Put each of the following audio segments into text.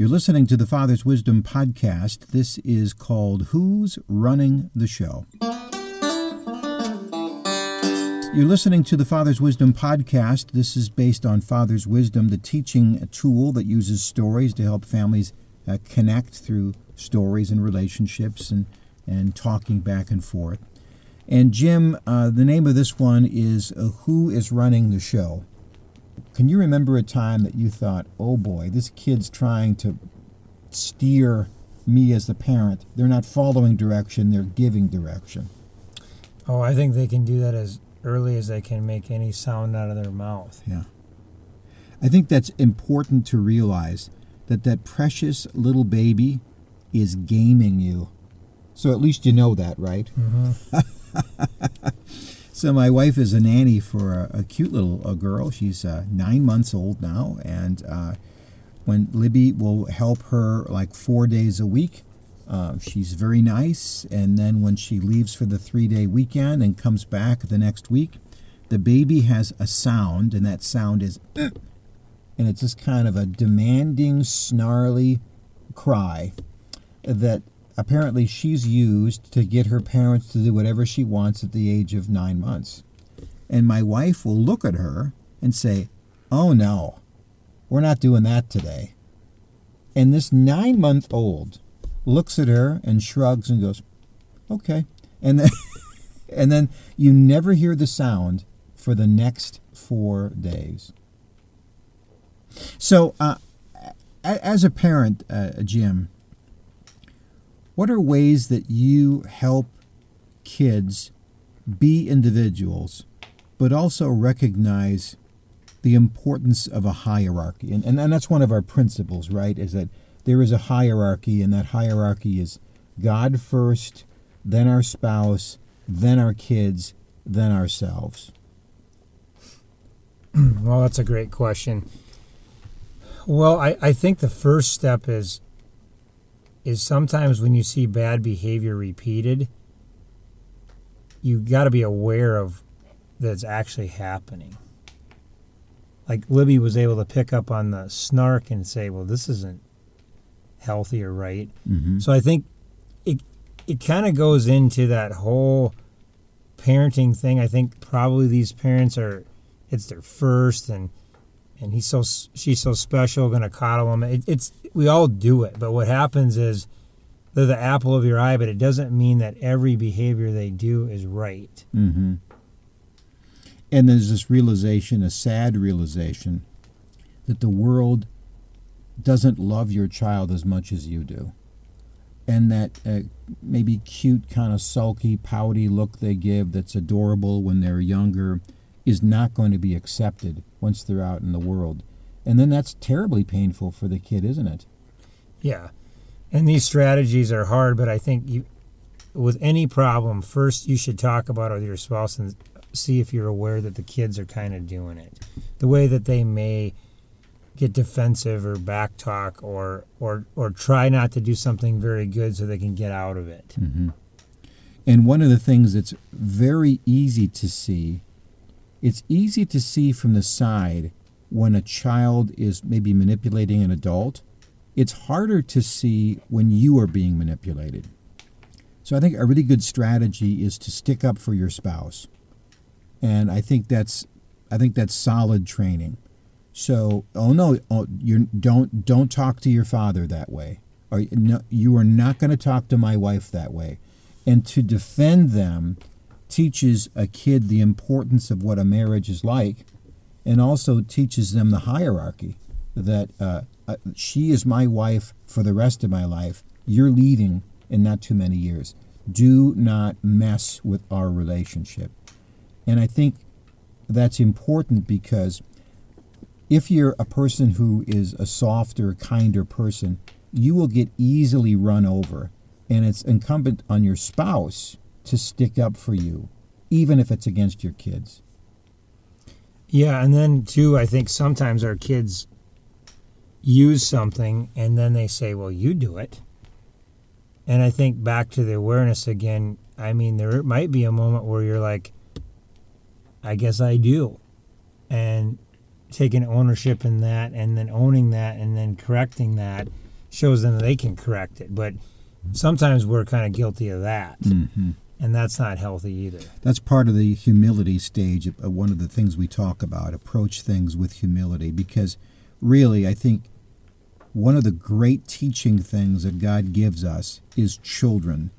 You're listening to the Father's Wisdom podcast. This is called Who's Running the Show? You're listening to the Father's Wisdom podcast. This is based on Father's Wisdom, the teaching tool that uses stories to help families uh, connect through stories and relationships and, and talking back and forth. And Jim, uh, the name of this one is uh, Who is Running the Show? Can you remember a time that you thought, oh boy, this kid's trying to steer me as the parent? They're not following direction, they're giving direction. Oh, I think they can do that as early as they can make any sound out of their mouth. Yeah. I think that's important to realize that that precious little baby is gaming you. So at least you know that, right? Mm-hmm. so my wife is a nanny for a, a cute little a girl. She's uh, nine months old now, and uh, when Libby will help her like four days a week, uh, she's very nice. And then when she leaves for the three day weekend and comes back the next week, the baby has a sound, and that sound is, and it's just kind of a demanding, snarly cry that apparently she's used to get her parents to do whatever she wants at the age of nine months. And my wife will look at her and say, Oh no, we're not doing that today. And this nine month old looks at her and shrugs and goes, "Okay," and then and then you never hear the sound for the next four days. So, uh, as a parent, uh, Jim, what are ways that you help kids be individuals, but also recognize the importance of a hierarchy? And, and, and that's one of our principles, right? Is that there is a hierarchy, and that hierarchy is God first, then our spouse, then our kids, then ourselves? well, that's a great question. Well, I, I think the first step is is sometimes when you see bad behavior repeated, you got to be aware of that's actually happening. Like Libby was able to pick up on the snark and say, "Well, this isn't healthy or right." Mm-hmm. So I think it it kind of goes into that whole parenting thing. I think probably these parents are it's their first and and he's so she's so special, going to coddle him. It, it's we all do it, but what happens is they're the apple of your eye, but it doesn't mean that every behavior they do is right. Mm-hmm. And there's this realization, a sad realization, that the world doesn't love your child as much as you do. And that uh, maybe cute, kind of sulky, pouty look they give that's adorable when they're younger is not going to be accepted once they're out in the world. And then that's terribly painful for the kid, isn't it? Yeah. And these strategies are hard, but I think you with any problem, first you should talk about it with your spouse and see if you're aware that the kids are kind of doing it. The way that they may get defensive or backtalk or or or try not to do something very good so they can get out of it. Mm-hmm. And one of the things that's very easy to see, it's easy to see from the side when a child is maybe manipulating an adult. It's harder to see when you are being manipulated. So I think a really good strategy is to stick up for your spouse. And I think that's I think that's solid training. So, oh no, oh, you don't don't talk to your father that way. Or no, you are not going to talk to my wife that way. And to defend them teaches a kid the importance of what a marriage is like, and also teaches them the hierarchy that uh, uh, she is my wife for the rest of my life. You're leaving in not too many years. Do not mess with our relationship. And I think that's important because if you're a person who is a softer, kinder person, you will get easily run over. And it's incumbent on your spouse to stick up for you, even if it's against your kids. Yeah, and then too, I think sometimes our kids use something and then they say, well, you do it. And I think back to the awareness again, I mean, there might be a moment where you're like, I guess I do. And taking ownership in that and then owning that and then correcting that shows them that they can correct it. But sometimes we're kind of guilty of that. Mm-hmm. And that's not healthy either. That's part of the humility stage, one of the things we talk about. Approach things with humility because really, I think one of the great teaching things that God gives us is children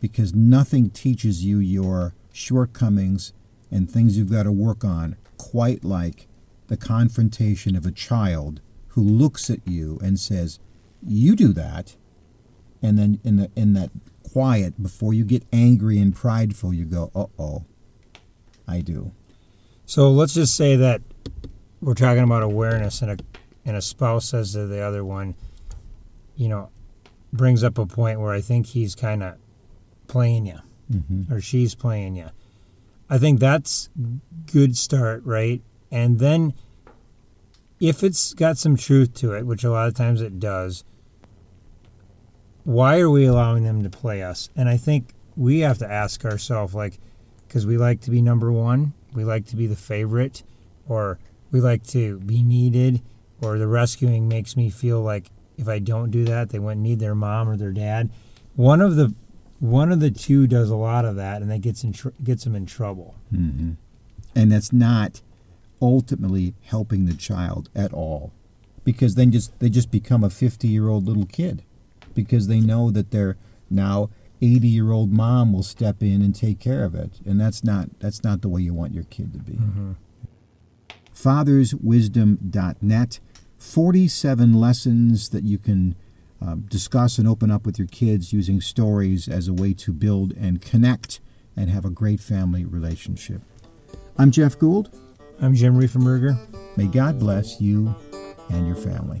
because nothing teaches you your shortcomings and things you've got to work on quite like the confrontation of a child who looks at you and says, "You do that," and then in the in that quiet before you get angry and prideful, you go, "Uh oh, I do." So let's just say that we're talking about awareness, and a and a spouse says to the other one, you know, brings up a point where I think he's kind of playing you, mm-hmm. or she's playing you. I think that's good start, right? And then if it's got some truth to it, which a lot of times it does, why are we allowing them to play us? And I think we have to ask ourselves, like, because we like to be number one, we like to be the favorite, or we like to be needed, or the rescuing makes me feel like if I don't do that, they wouldn't need their mom or their dad. One of the one of the two does a lot of that, and that gets in tr- gets them in trouble. Mm-hmm. And that's not ultimately helping the child at all, because then just they just become a fifty year old little kid, because they know that their now eighty year old mom will step in and take care of it, and that's not that's not the way you want your kid to be. Mm-hmm. FathersWisdom.net, forty seven lessons that you can um, discuss and open up with your kids using stories as a way to build and connect and have a great family relationship. I'm Jeff Gould. I'm Jim Riefenberger. May God bless you and your family.